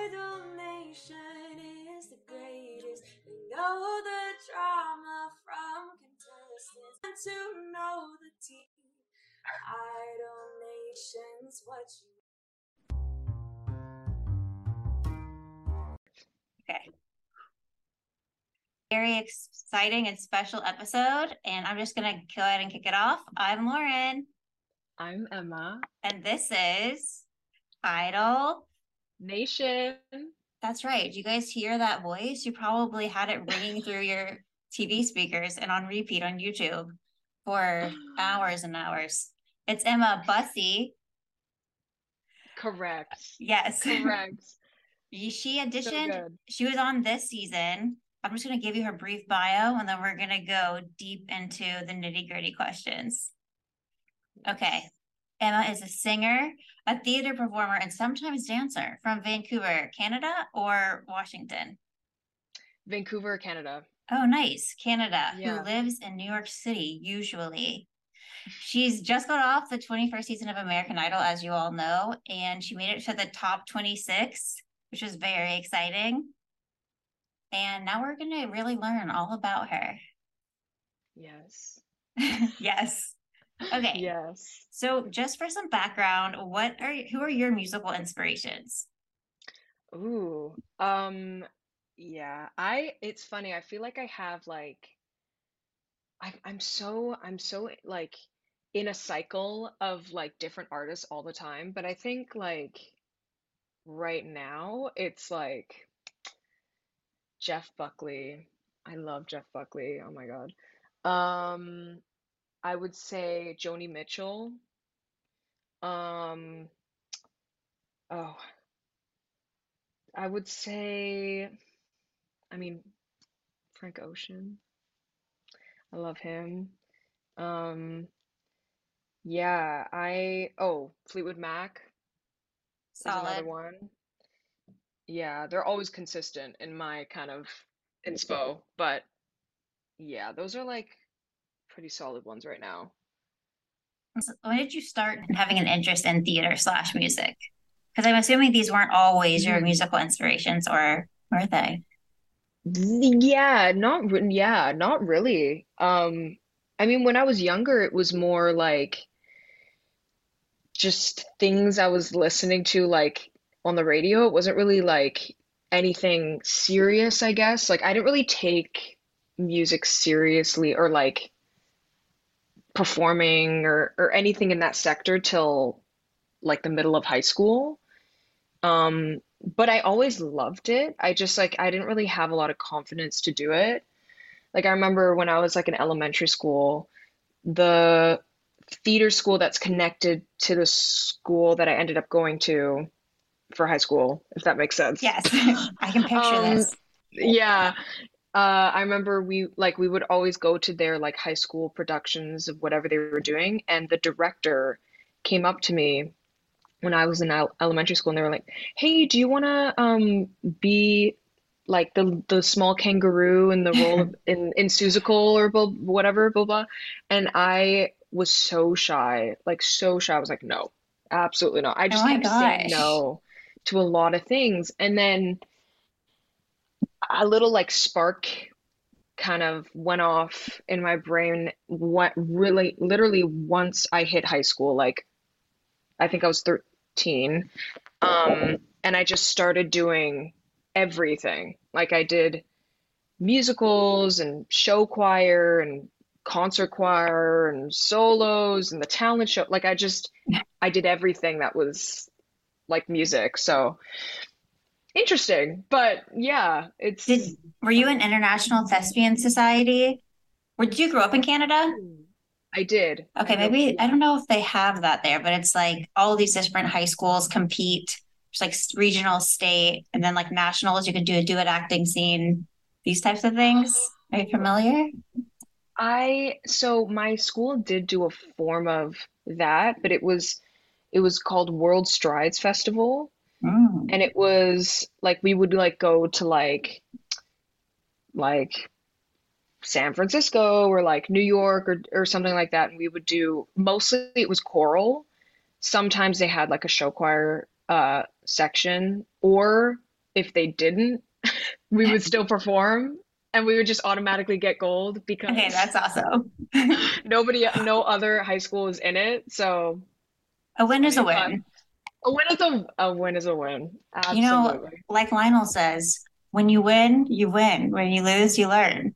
Idol Nation is the greatest. We know the drama from contestants and to know the team. Idol Nation's what you Okay. Very exciting and special episode, and I'm just gonna go ahead and kick it off. I'm Lauren, I'm Emma. and this is Idol. Nation. That's right. Did you guys hear that voice? You probably had it ringing through your TV speakers and on repeat on YouTube for hours and hours. It's Emma Busse. Correct. Yes. Correct. She auditioned good. she was on this season. I'm just going to give you her brief bio and then we're going to go deep into the nitty gritty questions. Okay. Emma is a singer, a theater performer, and sometimes dancer from Vancouver, Canada or Washington. Vancouver, Canada. Oh, nice. Canada, Yeah. who lives in New York City, usually. She's just got off the 21st season of American Idol, as you all know, and she made it to the top 26, which was very exciting. And now we're going to really learn all about her. Yes. yes. Okay. Yes. So, just for some background, what are who are your musical inspirations? Ooh. Um, yeah. I it's funny. I feel like I have like I I'm so I'm so like in a cycle of like different artists all the time, but I think like right now it's like Jeff Buckley. I love Jeff Buckley. Oh my God. Um, I would say Joni Mitchell. Um, oh, I would say, I mean, Frank Ocean. I love him. Um, yeah, I, oh, Fleetwood Mac is another Solid. one. Yeah, they're always consistent in my kind of inspo, but yeah, those are like pretty solid ones right now. When did you start having an interest in theater slash music? Because I'm assuming these weren't always your musical inspirations, or were they? Yeah, not yeah, not really. Um, I mean, when I was younger, it was more like just things I was listening to like on the radio. It wasn't really like anything serious, I guess. Like I didn't really take music seriously or like performing or or anything in that sector till like the middle of high school. Um, but I always loved it. I just like I didn't really have a lot of confidence to do it. Like I remember when I was like in elementary school, the theater school that's connected to the school that I ended up going to for high school, if that makes sense. Yes, I can picture Um, this. Yeah. Uh, I remember we like we would always go to their like high school productions of whatever they were doing, and the director came up to me when I was in elementary school, and they were like, "Hey, do you want to um be like the the small kangaroo in the role of in in Seussical or blah, whatever, blah blah?" And I was so shy, like so shy. I was like, "No, absolutely not." I just Oh kept saying gosh. no to a lot of things, and then a little like spark kind of went off in my brain what really literally once I hit high school like I think I was 13 um and I just started doing everything. Like I did musicals and show choir and concert choir and solos and the talent show. Like I just I did everything that was like music. So interesting but yeah it's Did were you an International Thespian Society? Or did you grow up in Canada? I did. Okay, maybe I don't know if they have that there, but it's like all these different high schools compete. It's like regional, state, and then like nationals. You could do a duet acting scene, these types of things. Are you familiar? I so my school did do a form of that, but it was it was called World Strides Festival, Mm. and it was like we would like go to like like San Francisco or like New York or or something like that, and we would do mostly it was choral. Sometimes they had like a show choir uh section, or if they didn't, we would still perform and we would just automatically get gold because Okay, that's awesome. nobody, no other high school is in it. So A win is a Funny, win. A win is a, a win is a win. You know, like Lionel says, when you win, you win. When you lose, you learn.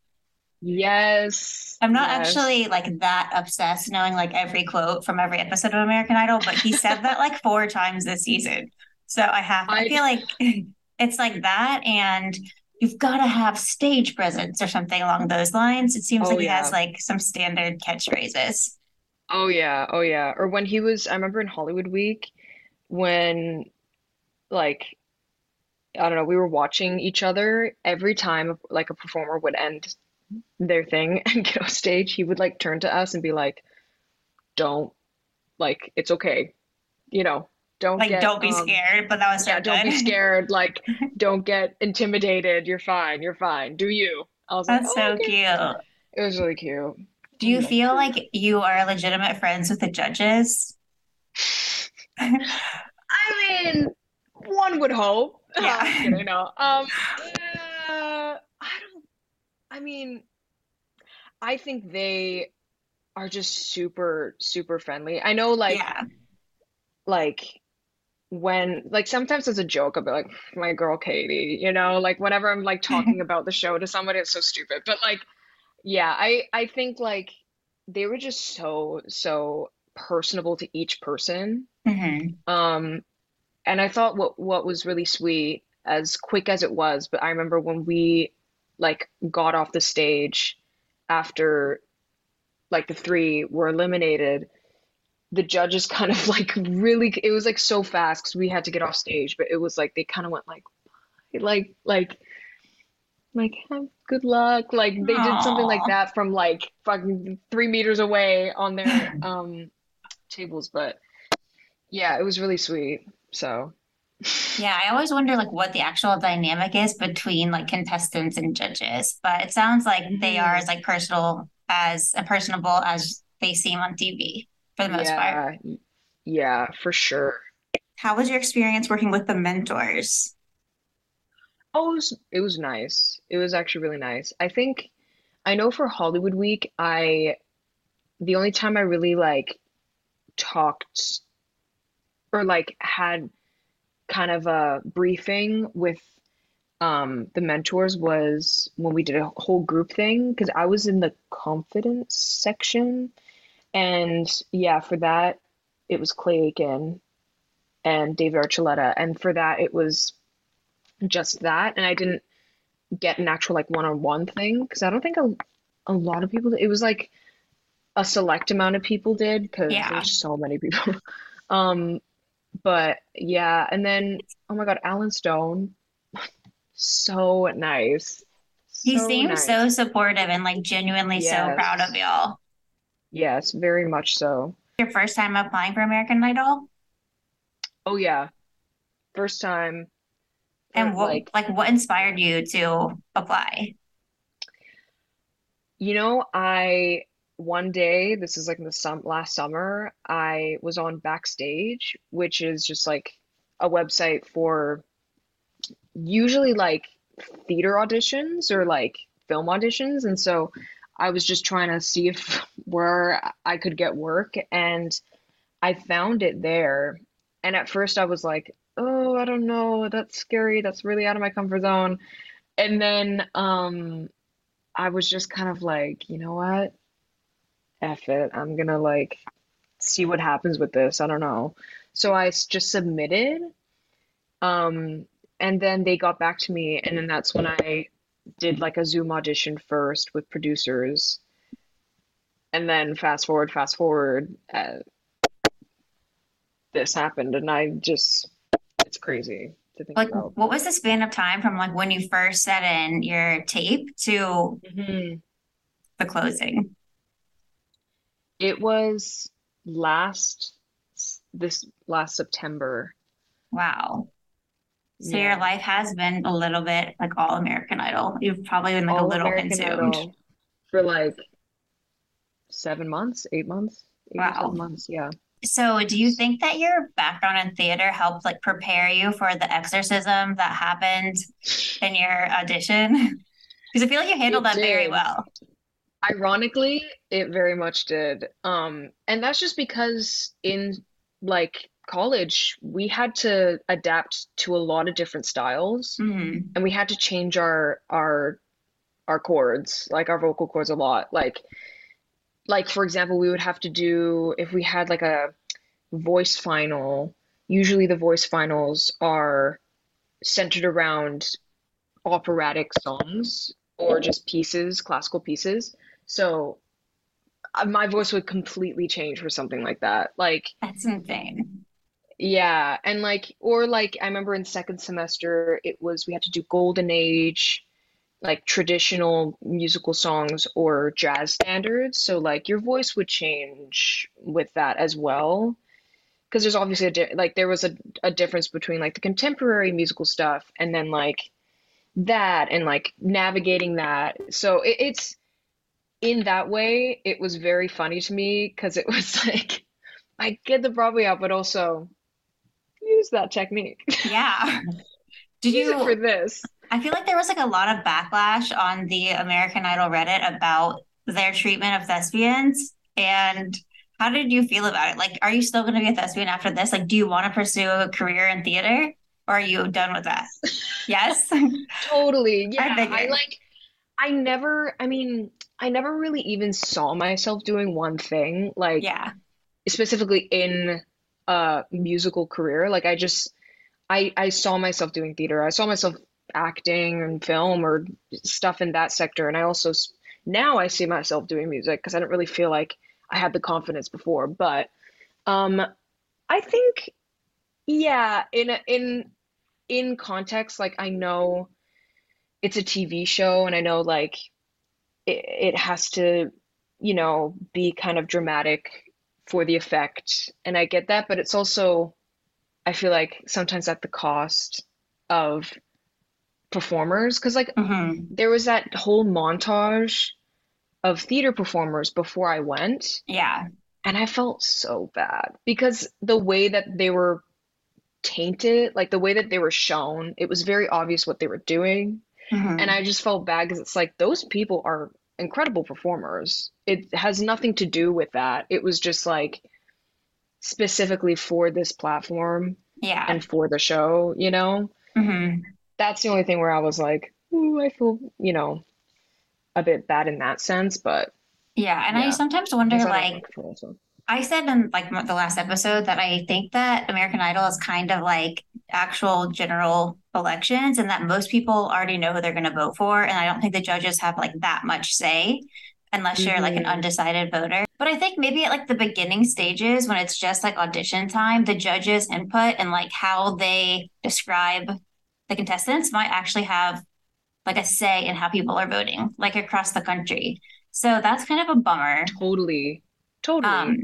Yes. I'm not yes. actually like that obsessed knowing like every quote from every episode of American Idol, but he said that like four times this season. So I have, I I- feel like it's like that, and you've got to have stage presence or something along those lines. It seems Oh, like he has like some standard catchphrases. Oh yeah, oh yeah. Or when he was, I remember in Hollywood Week when like I don't know, we were watching each other every time like a performer would end their thing and get off stage, he would like turn to us and be like, "Don't like it's okay. You know, don't Like, get don't be um, scared, but that was so yeah, don't be scared. Like, don't get intimidated. You're fine. You're fine. Do you?" I was like, That's "Oh, so okay." cute. It was really cute. Do you feel like you are legitimate friends with the judges? I mean, one would hope. Yeah. Kidding, no. Um, uh, I don't. I mean, I think they are just super, super friendly. I know, like, Yeah. like when, like, sometimes as a joke, I'll be like, my girl Katy, you know, like whenever I'm like talking about the show to somebody, it's so stupid. But like, yeah, I I think like they were just so, so personable to each person. Hmm Um, and I thought what what was really sweet, as quick as it was, but I remember when we like got off the stage after like the three were eliminated, the judges kind of like really it was like so fast because we had to get off stage, but it was like they kind of went like like like like have good luck. Like they did something like that from like fucking three meters away on their um tables, but yeah, it was really sweet. So Yeah, I always wonder like what the actual dynamic is between like contestants and judges, but it sounds like they are as like personal as uh, personable as they seem on TV for the most part. yeah, y- yeah, for sure. How was your experience working with the mentors? Oh, it was, it was nice. It was actually really nice. I think I know for Hollywood Week, I the only time I really like talked or like had kind of a briefing with um the mentors was when we did a whole group thing because I was in the confidence section. And yeah, for that it was Clay Aiken and David Archuleta. And for that it was just that. And I didn't get an actual like one-on-one thing because I don't think a, a lot of people it was like a select amount of people did because Yeah. there's so many people. Um but yeah and then oh my God Alan Stone so nice He seems nice so supportive and like genuinely so proud of y'all. yes very much so Your first time applying for American Idol? oh yeah first time And what like like what inspired you to apply? You know, I one day, this is like the sum last summer, I was on Backstage, which is just like a website for usually like theater auditions or like film auditions. And so I was just trying to see if where I could get work and I found it there. And at first I was like, oh, I don't know, that's scary. That's really out of my comfort zone. And then um I was just kind of like, you know what? F it. I'm gonna like see what happens with this. I don't know. So I just submitted. Um, and then they got back to me, and then that's when I did like a Zoom audition first with producers. And then fast forward, fast forward, uh, this happened, and I just, it's crazy to think Like about. what was the span of time from like when you first set in your tape to Mhm. the closing? It was last this last September. Wow. So your life has been a little bit like all American Idol. You've probably been like a little American consumed. Idol for like seven months, eight months, eight Wow. months. Yeah. so do you think that your background in theater helped like prepare you for the exorcism that happened in your audition? Because I feel like you handled It that very well. Ironically, it very much did. Um, and that's just because in like college, we had to adapt to a lot of different styles, hmm and we had to change our our our chords, like our vocal cords a lot. Like like for example, we would have to do if we had like a voice final, usually the voice finals are centered around operatic songs or just pieces, classical pieces. So uh, my voice would completely change for something like that. Like, That's insane. yeah, and like, or like, I remember in second semester, it was we had to do Golden Age, like traditional musical songs or jazz standards. So like, your voice would change with that as well. Because there's obviously a di like there was a a difference between like the contemporary musical stuff and then like that and like navigating that. So it, it's in that way, it was very funny to me because it was like I get the Broadway out, but also use that technique. Yeah. Did Use it for you, this. I feel like there was like a lot of backlash on the American Idol Reddit about their treatment of thespians. And how did you feel about it? Like, are you still going to be a thespian after this? Like, do you want to pursue a career in theater or are you done with that? Yes. Totally. Yeah, I figured. like I never, I mean, I never really even saw myself doing one thing, like Yeah. specifically in a musical career. Like I just I I saw myself doing theater. I saw myself acting and film or stuff in that sector. And I also now I see myself doing music because I didn't really feel like I had the confidence before. But um I think yeah, in a- in in context, like I know it's a TV show and I know like it, it has to, you know, be kind of dramatic for the effect. And I get that, but it's also, I feel like sometimes at the cost of performers. Because, like, hmm there was that whole montage of theater performers before I went, Yeah. and I felt so bad because the way that they were tainted, like the way that they were shown, it was very obvious what they were doing. Hmm And I just felt bad because it's like those people are incredible performers. It has nothing to do with that. It was just like specifically for this platform Yeah. and for the show, you know? hmm That's the only thing where I was like, ooh, I feel, you know, a bit bad in that sense, but Yeah. And I sometimes wonder, guess I don't like, like. I said in like the last episode that I think that American Idol is kind of like actual general elections and that most people already know who they're going to vote for. And I don't think the judges have like that much say unless you're like an hmm undecided voter. But I think maybe at like the beginning stages when it's just like audition time, the judges' input and like how they describe the contestants might actually have like a say in how people are voting, like across the country. So that's kind of a bummer. Totally. Totally. Um,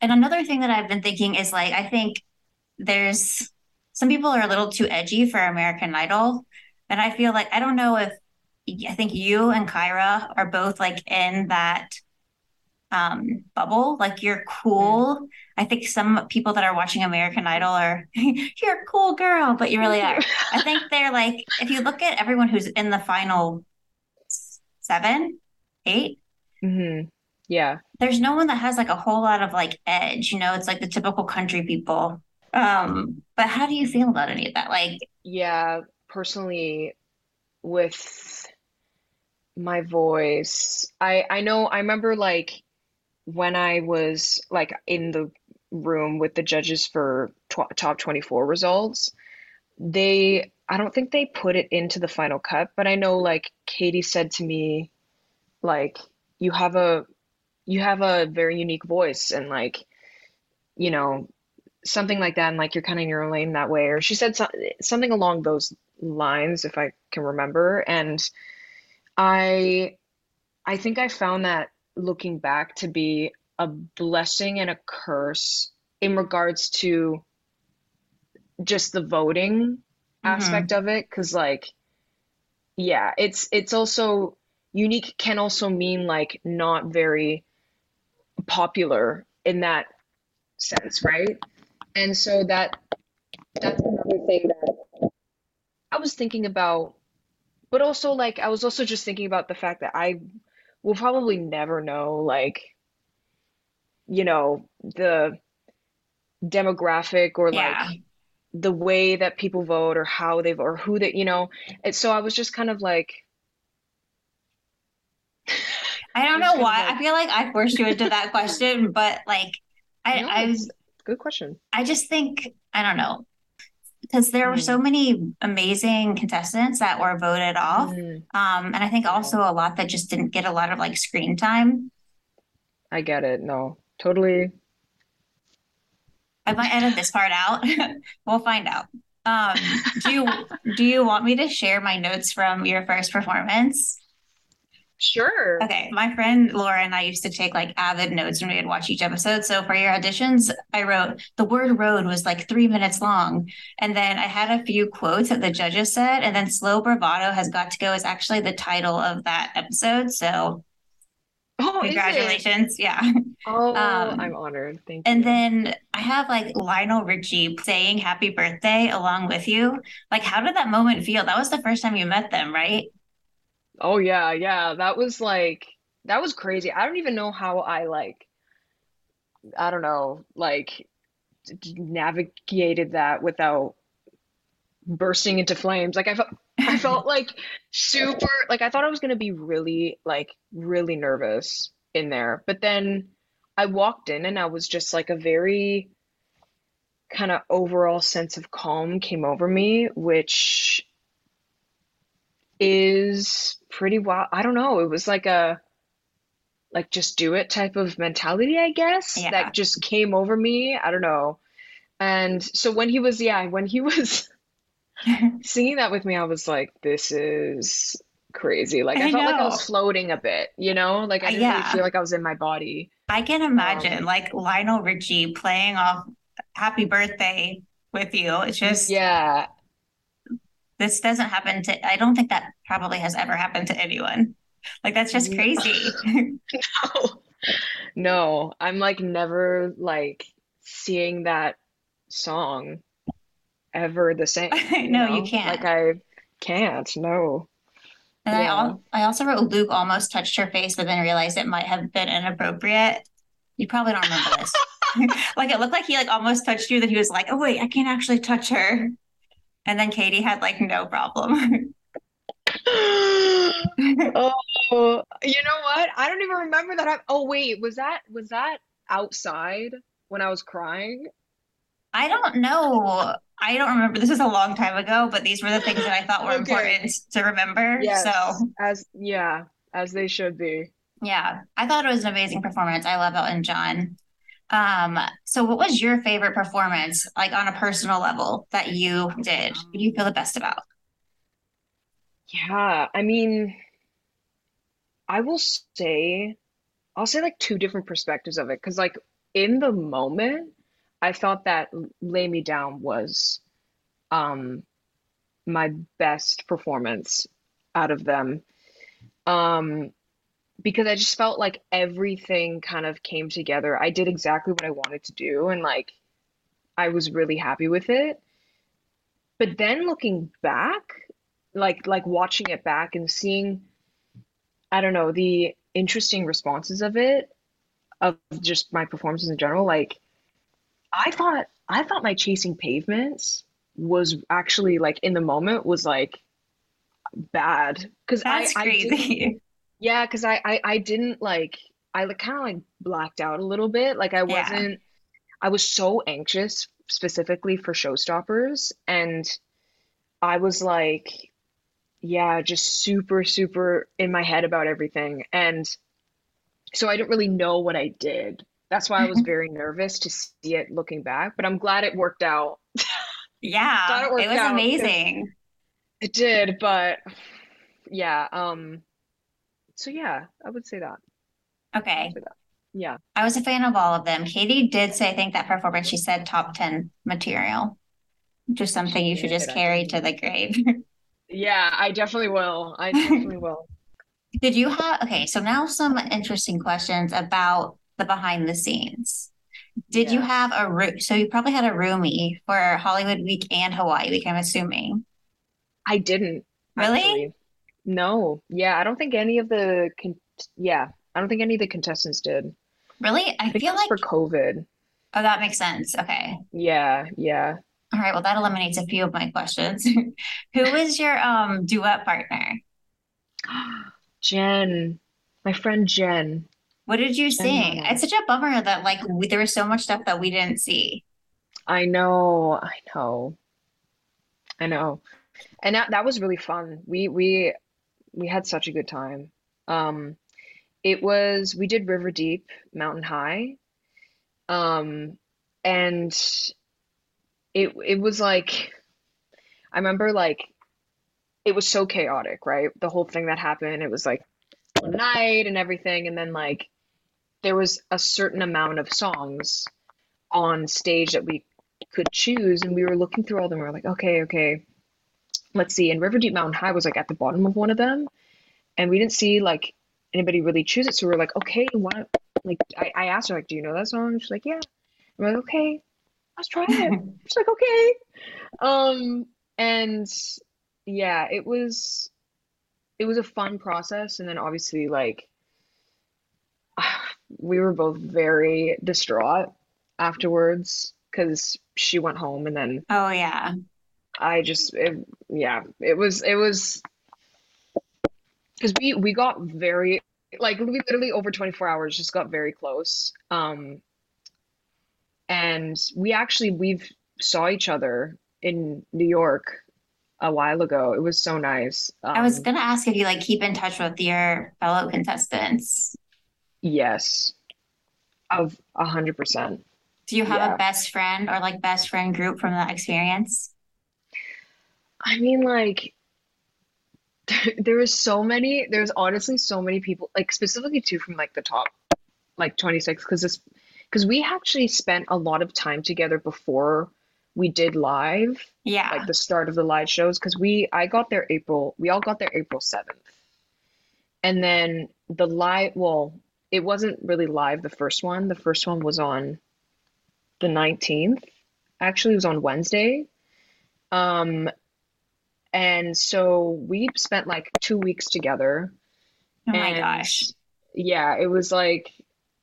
and another thing that I've been thinking is like, I think there's some people are a little too edgy for American Idol. And I feel like, I don't know if I think you and Kyra are both like in that um bubble. Like you're Mm. cool. I think some people that are watching American Idol are, you're a cool girl, but you really are. I think they're like, if you look at everyone who's in the final seven, eight, hmm Yeah. There's no one that has like a whole lot of like edge, you know, it's like the typical country people. Um, but how do you feel about any of that? Like, Yeah. Personally, with my voice, I I know I remember like when I was like in the room with the judges for tw top 24 results, they I don't think they put it into the final cut, but I know like Katy said to me like you have a you have a very unique voice and like you know something like that and like you're kind of in your lane that way. Or she said so something along those lines if I can remember. And I I think I found that looking back to be a blessing and a curse in regards to just the voting hmm aspect of it. Because like yeah it's it's also unique can also mean like not very popular in that sense, right? And so that that's another thing that I was thinking about, but also like I was also just thinking about the fact that I will probably never know like you know the demographic or like Yeah. the way that people vote or how they vote or who they, you know. And so I was just kind of like I don't know why. I feel like I forced you into that question, but like I no, I a good question. I just think I don't know because there were so Mm, many amazing contestants that were voted off. mm, Um, and I think also a lot that just didn't get a lot of like screen time. I get it. No, totally. I might edit this part out. We'll find out. Um, do you do you want me to share my notes from your first performance? Sure. Okay, my friend Laura and I used to take like avid notes when we would watch each episode. So for your auditions, I wrote the word road was like three minutes long. And then I had a few quotes that the judges said. And then Slow Bravado has got to go is actually the title of that episode. So Oh, congratulations. Yeah. Oh, Um, I'm honored. Thank and you. And then I have like Lionel Richie saying happy birthday along with you. Like, how did that moment feel? That was the first time you met them, right? Oh yeah, yeah. That was like that was crazy. I don't even know how I like I don't know, like navigated that without bursting into flames. Like I felt I felt like super like I thought I was gonna be really like really nervous in there. But then I walked in and I was just like a very kind of overall sense of calm came over me, which is pretty wild. I don't know. It was like a like just do it type of mentality, I guess, Yeah. that just came over me. I don't know. And so when he was, yeah, when he was singing that with me, I was like, this is crazy. Like I I felt like I was floating a bit, you know? Like I Uh, didn't really feel like I was in my body. I can imagine Um, like Lionel Richie playing off happy birthday with you. It's just, yeah. This doesn't happen to, I don't think that probably has ever happened to anyone. Like, that's just crazy. no, No, I'm like never like seeing that song ever the same, you No, you know? Like can't. Like, I can't, no. And I Yeah. al I also wrote Luke almost touched her face, but then realized it might have been inappropriate. You probably don't remember this. Like it looked like he like almost touched you, that he was like, oh wait, I can't actually touch her. And then Katy had like no problem. Oh, you know what? I don't even remember that. hap- Oh, wait, was that was that outside when I was crying? I don't know. I don't remember. This is a long time ago, but these were the things that I thought were Okay. important to remember. Yes, So as yeah, as they should be. yeah, I thought it was an amazing performance. I love Elton John. Um, so what was your favorite performance, like on a personal level, that you did? What do you feel the best about? Yeah, I mean, I will say, I'll say like two different perspectives of it. Because, like, in the moment, I thought that Lay Me Down was um my best performance out of them. Um, because I just felt like everything kind of came together. I did exactly what I wanted to do, and like I was really happy with it. But then looking back, like like watching it back and seeing, I don't know, the interesting responses of it, of just my performances in general, like I thought I thought my Chasing Pavements was actually like in the moment was like bad because I I didn't. yeah because I, I I didn't like I like kind of like blacked out a little bit. Like I wasn't I was so anxious specifically for Showstoppers and I was like yeah just super super in my head about everything. And so I didn't really know what I did. That's why I was very nervous to see it looking back but I'm glad it worked out. Yeah, it it was amazing. it did but yeah um so yeah I would say that Okay. say that yeah I was a fan of all of them. Katy did say, I think that performance, she said top 10 material, just something you should just carry to the grave. Yeah, I definitely will. I definitely will. Did you have, okay, so now some interesting questions about the behind the scenes. Did you have a room? So you probably had a roomie for Hollywood Week and Hawaii Week, I'm assuming. I didn't Really? actually. No. Yeah, I don't think any of the con yeah, I don't think any of the contestants did. Really? I I feel like, for COVID. oh, that makes sense. Okay. Yeah, yeah. All right. Well, that eliminates a few of my questions. Who was your um duet partner? Jen, my friend Jen. What did you sing? It's such a bummer that like we, there was so much stuff that we didn't see. I know, I know, I know. And that that was really fun. We we we had such a good time. Um, it was we did River Deep, Mountain High. Um, and it it was like I remember like it was so chaotic, right? The whole thing that happened, it was like one night and everything, and then like there was a certain amount of songs on stage that we could choose, and we were looking through all of them. We were like, okay, okay, let's see. And River Deep Mountain High was like at the bottom of one of them, and we didn't see like anybody really choose it. So we are like, okay, why? Like I, I asked her like, do you know that song? She's like, yeah. I'm like, okay, let's try it. She's like, okay. Um, and yeah, it was it was a fun process, and then obviously like we were both very distraught afterwards because she went home, and then Oh yeah. I just it, yeah, it was it was because we we got very like we literally over 24 hours just got very close. Um, and we actually we've saw each other in New York a while ago. It was so nice. I was Um, gonna ask if you like keep in touch with your fellow contestants. yes, of a hundred percent. Do you have Yeah. a best friend or like best friend group from that experience? I mean, like, there was so many, there's honestly so many people, like, specifically two from like the top, like 26, because this, because we actually spent a lot of time together before we did live, Yeah. like the start of the live shows, because we, I got there April, we all got there April 7th. And then the live, well, it wasn't really live, the first one. The first one was on the 19th. Actually, it was on Wednesday. Um, and so we spent like two weeks together. Oh my gosh. yeah, it was like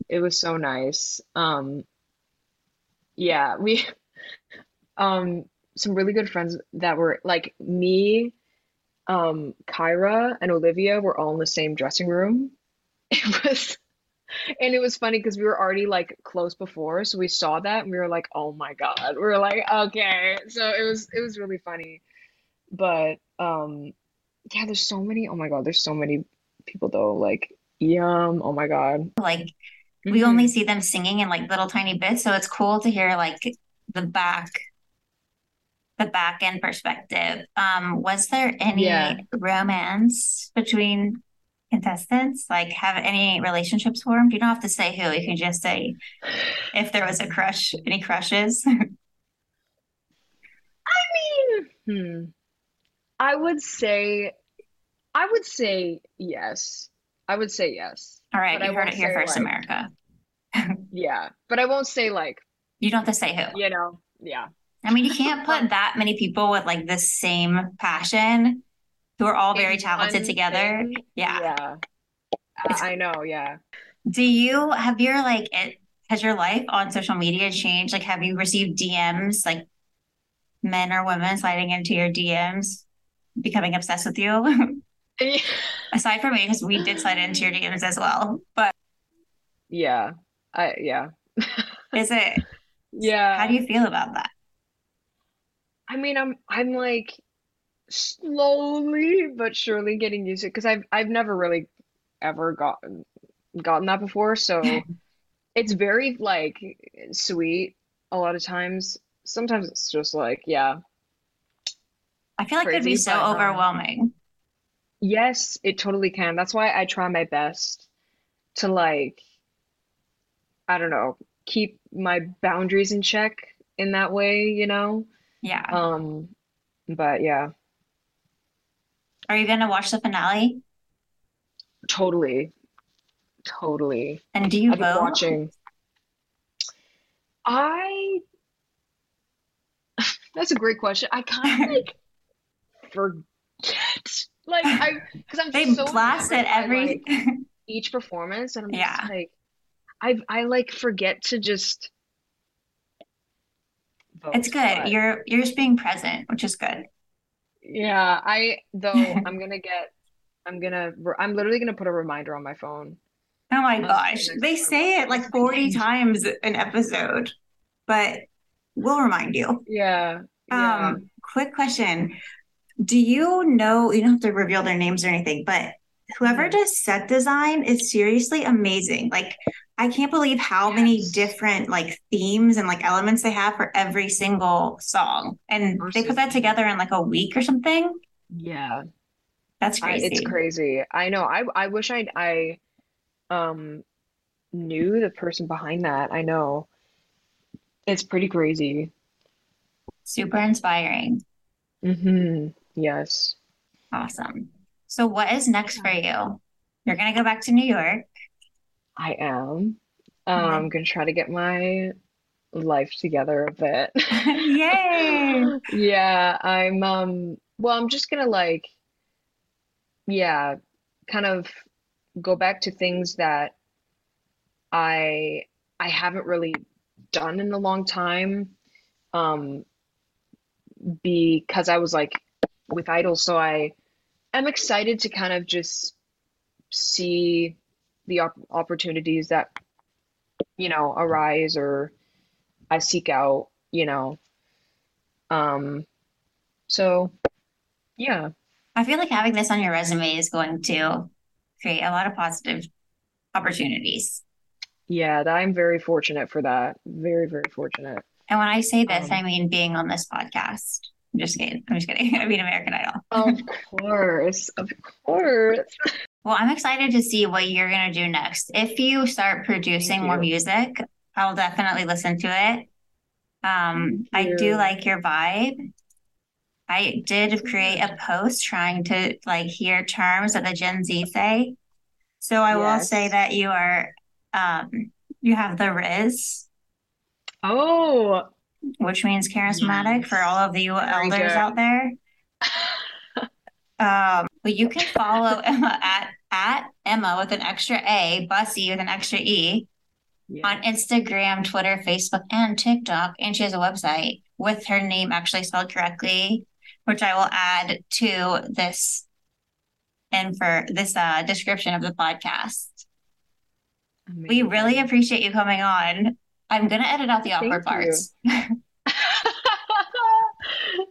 it was so nice. Um, yeah, we um some really good friends that were like me, um, Kyra and Olivia were all in the same dressing room. It was and it was funny because we were already like close before, so we saw that and we were like, oh my God. We were like, okay. So it was it was really funny. But um yeah, there's so many, oh my God, there's so many people though, like Yum, oh my God. Like we Mhm. only see them singing in like little tiny bits, so it's cool to hear like the back the back end perspective. Um, was there any Yeah. romance between contestants? Like have any relationships formed? You don't have to say who, you can just say if there was a crush, any crushes. I mean, hmm. I would say, I would say yes. I would say yes. All right, you heard it here first, like- America. Yeah. But I won't say like, You don't have to say who. you know, yeah. I mean, you can't put that many people with like the same passion who are all very In talented together. thing. Yeah. Yeah. I I know, yeah. Do you have your like it has your life on social media changed? Like have you received DMs like men or women sliding into your DMs becoming obsessed with you? Aside from me, because we did slide into your DMs as well. But Yeah. I yeah. is it Yeah. how do you feel about that? I mean, I'm I'm like slowly but surely getting used to it because I've I've never really ever gotten gotten that before, so it's very like sweet a lot of times. Sometimes it's just like, yeah, I feel like it'd be so but, um, overwhelming. yes, it totally can. That's why I try my best to like, I don't know, keep my boundaries in check in that way, you know? Yeah. Um, but yeah, Are you gonna watch the finale? totally, totally. And do you I've vote? watching. I that's a great question. I kind of like forget. Like I because I'm They so blast it enamored by, every. like, each performance and I'm Yeah. just like I I like forget to just It's good. but- You're you're just being present, which is good. Yeah, I though I'm gonna get I'm gonna I'm literally gonna put a reminder on my phone. Oh my gosh. They say it like 40 times an episode, but we'll remind you. Yeah, yeah. Um, quick question. Do you know, you don't have to reveal their names or anything, but whoever Mhm. does set design is seriously amazing. Like, I can't believe how many different like themes and like elements they have for every single song. And they put that together in like a week or something. Yeah. That's I, crazy. it's crazy. I know. I I wish I I um knew the person behind that. I know. It's pretty crazy. Super inspiring. Hmm Yes. Awesome. So what is next for you? You're gonna go back to New York. I am. Um. I'm gonna try to get my life together a bit. Yay! Yeah, I'm um well, I'm just gonna like yeah, kind of go back to things that I I haven't really done in a long time. Um because I was like with idols, so I am excited to kind of just see the op opportunities that you know arise or I seek out, you know. Um, so yeah, I feel like having this on your resume is going to create a lot of positive opportunities. yeah, that I'm very fortunate for that. Very, very fortunate. And when I say this, Um, I mean being on this podcast. I'm just kidding. I'm just kidding. I mean American Idol. Of course, of course. Well, I'm excited to see what you're going to do next. If you start producing Thank more music, I'll definitely listen to it. Um, I do like your vibe. I did create a post trying to like hear terms that the Gen Z say. So I will say that you are um you have the rizz, Oh, which means charismatic for all of you elders out there. Um, but you can follow Emma at at Emma with an extra A, Busse with an extra E yeah. on Instagram, Twitter, Facebook, and TikTok. And she has a website with her name actually spelled correctly, which I will add to this and for this uh, description of the podcast. We really appreciate you coming on. I'm gonna edit out the awkward you. parts.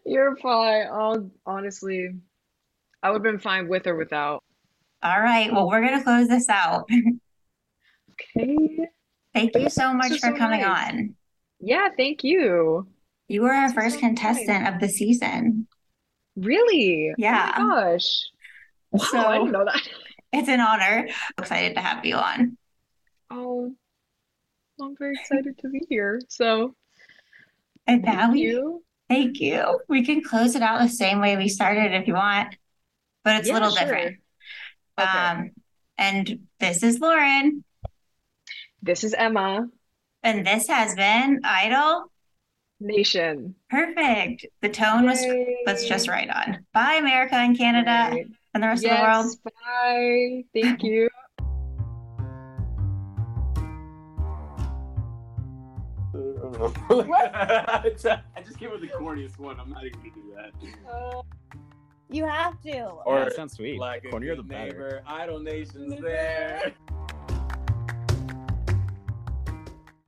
You're fine. I'll honestly, I would have been fine with or without. All right, well, we're gonna close this out. Okay. Thank you so much for so coming nice. on. Yeah, thank you. You were our This first so contestant of the season. Really? Yeah. Oh my gosh. Wow, So- I didn't know that. It's an honor. Excited to have you on. Oh, I'm very excited to be here. So, And now thank we you. thank you. We can close it out the same way we started if you want, but it's a little sure. different. Okay. Um, and this is Lauren, This is Emma, and this has been Idol. Nation. Perfect. The tone was was just right on. Bye, America and Canada and the rest of the world. Bye. Thank you. I just came with the corniest one. I'm not even gonna do that. You have to. Or that sounds sweet. like a Cornier the good better. neighbor, idol nation's there.